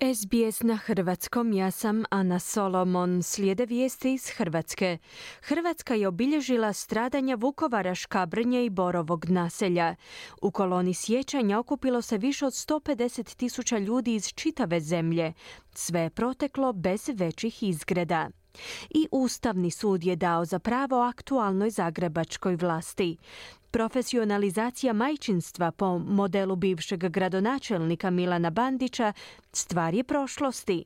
SBS na hrvatskom, ja sam Ana Solomon. Slijede vijesti iz Hrvatske. Hrvatska je obilježila stradanja Vukovara, Škabrnje i Borovog naselja. U koloni sjećanja okupilo se više od 150 tisuća ljudi iz čitave zemlje. Sve je proteklo bez većih izgreda. I Ustavni sud je dao za pravo aktualnoj zagrebačkoj vlasti. Profesionalizacija majčinstva po modelu bivšeg gradonačelnika Milana Bandića stvar je prošlosti.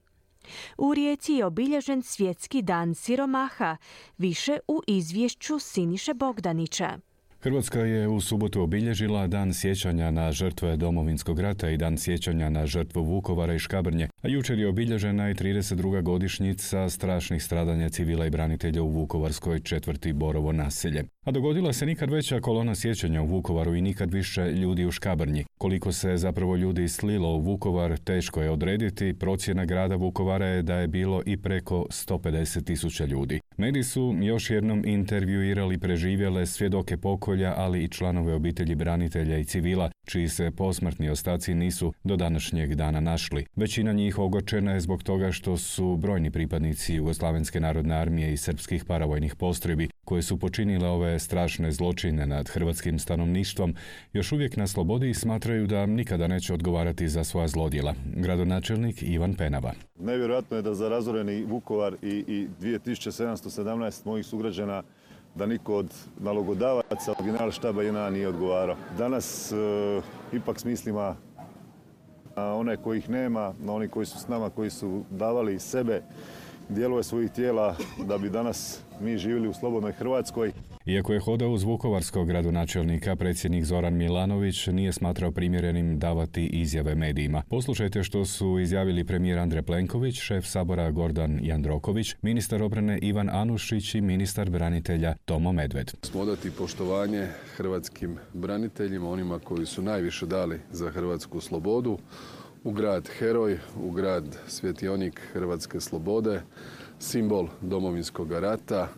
U Rijeci je obilježen svjetski dan siromaha, više u izvješću Siniše Bogdanića. Hrvatska je u subotu obilježila dan sjećanja na žrtve domovinskog rata i dan sjećanja na žrtvu Vukovara i Škabrnje, a jučer je obilježena i 32. godišnjica strašnih stradanja civila i branitelja u Vukovarskoj četvrti Borovo naselje. A dogodila se nikad veća kolona sjećanja u Vukovaru i nikad više ljudi u Škabrnji. Koliko se zapravo ljudi slilo u Vukovar, teško je odrediti. Procjena grada Vukovara je da je bilo i preko 150 tisuća ljudi. Mediji su još jednom intervjuirali preživjele svjedoke pokolja, ali i članove obitelji branitelja i civila, čiji se posmrtni ostaci nisu do današnjeg dana našli. Većina njih ogorčena je zbog toga što su brojni pripadnici Jugoslavenske narodne armije i srpskih paravojnih postrojbi koje su počinile ove strašne zločine nad hrvatskim stanovništvom, još uvijek na slobodi i smatraju da nikada neće odgovarati za svoja zlodjela. Gradonačelnik Ivan Penava. Nevjerojatno je da za razoreni Vukovar i, i 2717 mojih sugrađana da niko od nalogodavaca general štaba JNA nije odgovarao. Danas e, ipak smislima na one kojih nema, na oni koji su s nama, koji su davali sebe, dijelove svojih tijela da bi danas mi živjeli u slobodnoj Hrvatskoj. Iako je hodao uz Vukovarskog gradonačelnika, predsjednik Zoran Milanović nije smatrao primjerenim davati izjave medijima. Poslušajte što su izjavili premijer Andrej Plenković, šef Sabora Gordan Jandroković, ministar obrane Ivan Anušić i ministar branitelja Tomo Medved. Smo odati poštovanje hrvatskim braniteljima, onima koji su najviše dali za hrvatsku slobodu, u grad Heroj, u grad Svjetionik Hrvatske slobode, simbol domovinskog rata,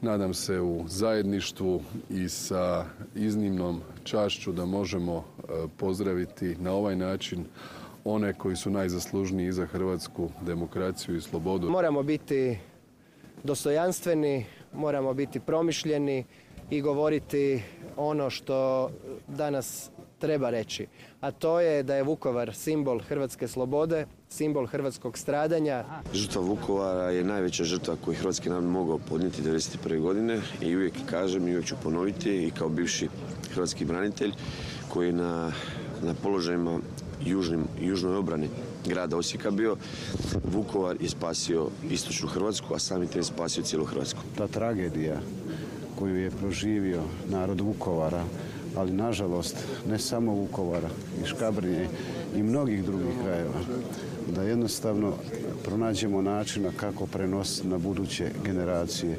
nadam se u zajedništvu i sa iznimnom čašću da možemo e, pozdraviti na ovaj način one koji su najzaslužniji za hrvatsku demokraciju i slobodu. Moramo biti dostojanstveni, moramo biti promišljeni i govoriti ono što danas treba reći, a to je da je Vukovar simbol hrvatske slobode, simbol hrvatskog stradanja. Žrtva Vukovara je najveća žrtva koju hrvatski narod mogao podnijeti 1991. godine i uvijek kažem i uvijek ću ponoviti i kao bivši hrvatski branitelj koji je na, na položajima južnim, južnoj obrani grada Osijeka bio, Vukovar je spasio istočnu Hrvatsku, a sami tim spasio cijelu Hrvatsku. Ta tragedija koju je proživio narod Vukovara ali nažalost ne samo Vukovara i Škabrnje i mnogih drugih krajeva da jednostavno pronađemo načina kako prenositi na buduće generacije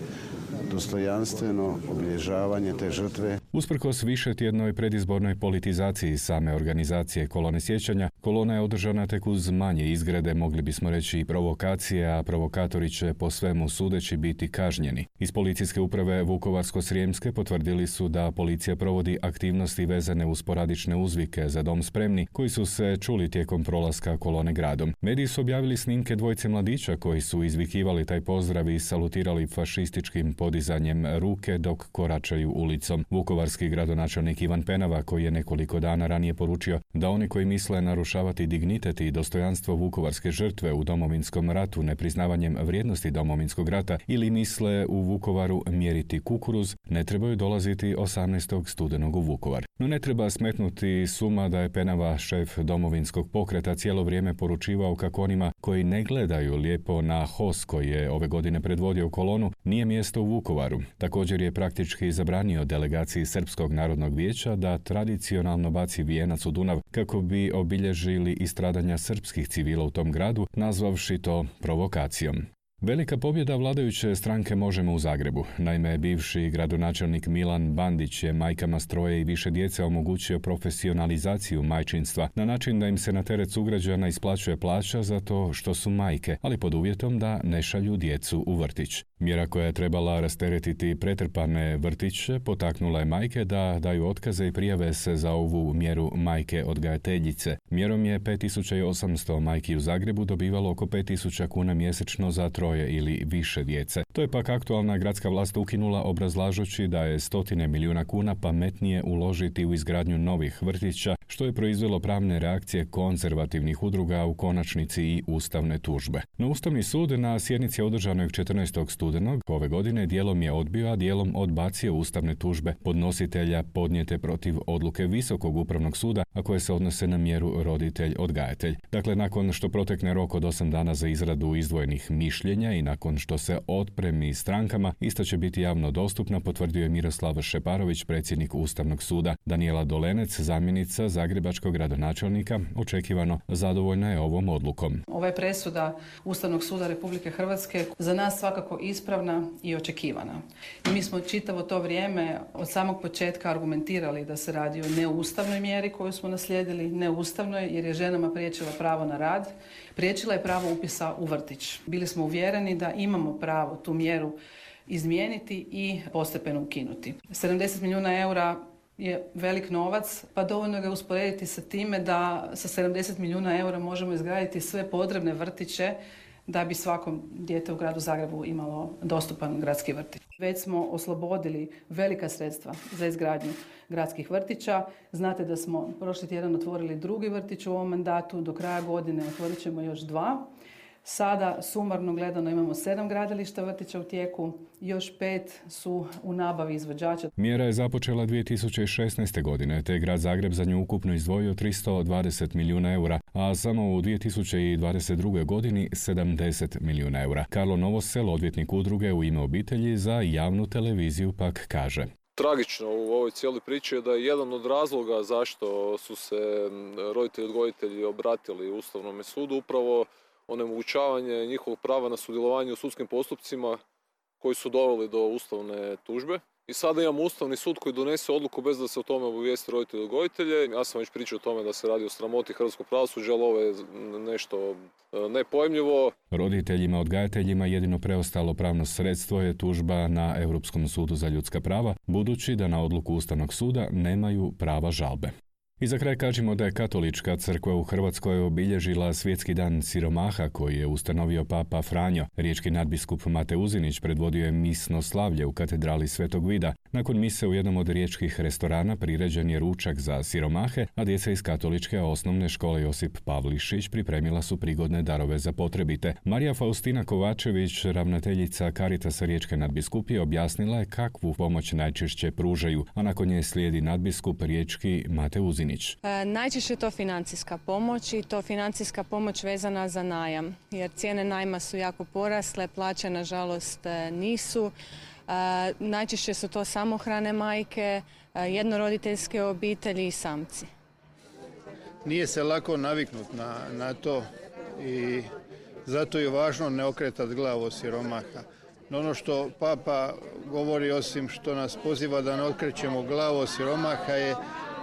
dostojanstveno obilježavanje te žrtve. Usprkos više tjednoj predizbornoj politizaciji same organizacije kolone sjećanja, kolona je održana tek uz manje izgrade, mogli bismo reći i provokacije, a provokatori će po svemu sudeći biti kažnjeni. Iz policijske uprave Vukovarsko-Srijemske potvrdili su da policija provodi aktivnosti vezane uz sporadične uzvike za dom spremni koji su se čuli tijekom prolaska kolone gradom. Mediji su objavili snimke dvojce mladića koji su izvikivali taj pozdrav i salutirali fašističkim podizanjem ruke dok koračaju ulicom. Vukovarski gradonačelnik Ivan Penava koji je nekoliko dana ranije poručio da oni koji misle narušavati dignitet i dostojanstvo vukovarske žrtve u domovinskom ratu nepriznavanjem vrijednosti domovinskog rata ili misle u Vukovaru mjeriti kukuruz, ne trebaju dolaziti 18. studenog u Vukovar. No ne treba smetnuti suma da je Penava šef domovinskog pokreta cijelo vrijeme poručivao kako onima koji ne gledaju lijepo na HOS koji je ove godine predvodio kolonu nije mjesto u Vukovaru. Također je praktički zabranio delegaciji Srpskog narodnog vijeća da tradicionalno baci vijenac u Dunav kako bi obilježili istradanja srpskih civila u tom gradu, nazvavši to provokacijom. Velika pobjeda vladajuće stranke Možemo u Zagrebu. Naime, bivši gradonačelnik Milan Bandić je majkama stroje i više djece omogućio profesionalizaciju majčinstva na način da im se na teret sugrađana isplaćuje plaća za to što su majke, ali pod uvjetom da ne šalju djecu u vrtić. Mjera koja je trebala rasteretiti pretrpane vrtiće potaknula je majke da daju otkaze i prijave se za ovu mjeru majke odgajateljice. Mjerom je 5800 majki u Zagrebu dobivalo oko 5000 kuna mjesečno za troje ili više djece. To je pak aktualna gradska vlast ukinula obrazlažući da je stotine milijuna kuna pametnije uložiti u izgradnju novih vrtića, što je proizvelo pravne reakcije konzervativnih udruga u konačnici i ustavne tužbe. No Ustavni sud na sjednici održanoj 14. studenog ove godine dijelom je odbio, a dijelom odbacio ustavne tužbe podnositelja podnijete protiv odluke Visokog upravnog suda, a koje se odnose na mjeru roditelj-odgajatelj. Dakle, nakon što protekne rok od 8 dana za izradu izdvojenih mišljenja i nakon što se otpremi strankama, ista će biti javno dostupna, potvrdio je Miroslav Šeparović, predsjednik Ustavnog suda. Daniela Dolenec, zamjenica Zagrebačkog gradonačelnika, očekivano zadovoljna je ovom odlukom. Ova je presuda Ustavnog suda Republike Hrvatske za nas svakako ispravna i očekivana. I mi smo čitavo to vrijeme od samog početka argumentirali da se radi o neustavnoj mjeri koju smo naslijedili, neustavnoj jer je ženama priječila pravo na rad, priječila je pravo upisa u vrtić. Bili smo uvjereni da imamo pravo tu mjeru izmijeniti i postepeno ukinuti. 70 milijuna eura je velik novac, pa dovoljno ga usporediti sa time da sa 70 milijuna eura možemo izgraditi sve potrebne vrtiće da bi svako dijete u gradu Zagrebu imalo dostupan gradski vrtić. Već smo oslobodili velika sredstva za izgradnju gradskih vrtića. Znate da smo prošli tjedan otvorili drugi vrtić u ovom mandatu, do kraja godine otvorit ćemo još dva. Sada sumarno gledano imamo sedam gradilišta vrtića u tijeku, još pet su u nabavi izvođača. Mjera je započela 2016. godine, te je grad Zagreb za nju ukupno izdvojio 320 milijuna eura, a samo u 2022. godini 70 milijuna eura. Karlo Novosel, odvjetnik udruge u ime obitelji za javnu televiziju, pak kaže. Tragično u ovoj cijeloj priči je da je jedan od razloga zašto su se roditelji odgojitelji obratili Ustavnom sudu upravo onemogućavanje njihovog prava na sudjelovanje u sudskim postupcima koji su doveli do ustavne tužbe. I sada imamo Ustavni sud koji donese odluku bez da se o tome obavijesti roditelji odgojitelje. Ja sam već pričao o tome da se radi o sramoti hrvatskog pravosuđa, ali ovo je nešto e, nepojmljivo. Roditeljima odgajateljima jedino preostalo pravno sredstvo je tužba na Europskom sudu za ljudska prava, budući da na odluku Ustavnog suda nemaju prava žalbe. I za kraj kažemo da je katolička crkva u Hrvatskoj obilježila svjetski dan siromaha koji je ustanovio papa Franjo. Riječki nadbiskup Mate Uzinić predvodio je misno slavlje u katedrali Svetog Vida. Nakon mise u jednom od riječkih restorana priređen je ručak za siromahe, a djeca iz katoličke osnovne škole Josip Pavlišić pripremila su prigodne darove za potrebite. Marija Faustina Kovačević, ravnateljica Karitasa Riječke nadbiskupije, objasnila je kakvu pomoć najčešće pružaju, a nakon nje slijedi nadbiskup Riječki Mate Uzinić. E, najčešće je to financijska pomoć i to financijska pomoć vezana za najam, jer cijene najma su jako porasle, plaće nažalost e, nisu. E, najčešće su to samohrane majke, jednoroditeljske obitelji i samci. Nije se lako naviknuti na, na to i zato je važno ne okretati glavu siromaha. No ono što papa govori osim što nas poziva da ne okrećemo glavu siromaha je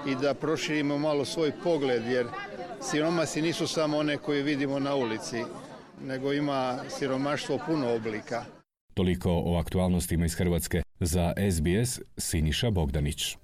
i da proširimo malo svoj pogled jer siromasi nisu samo one koje vidimo na ulici, nego ima siromaštvo puno oblika. Toliko o aktualnostima iz Hrvatske za SBS Siniša Bogdanić.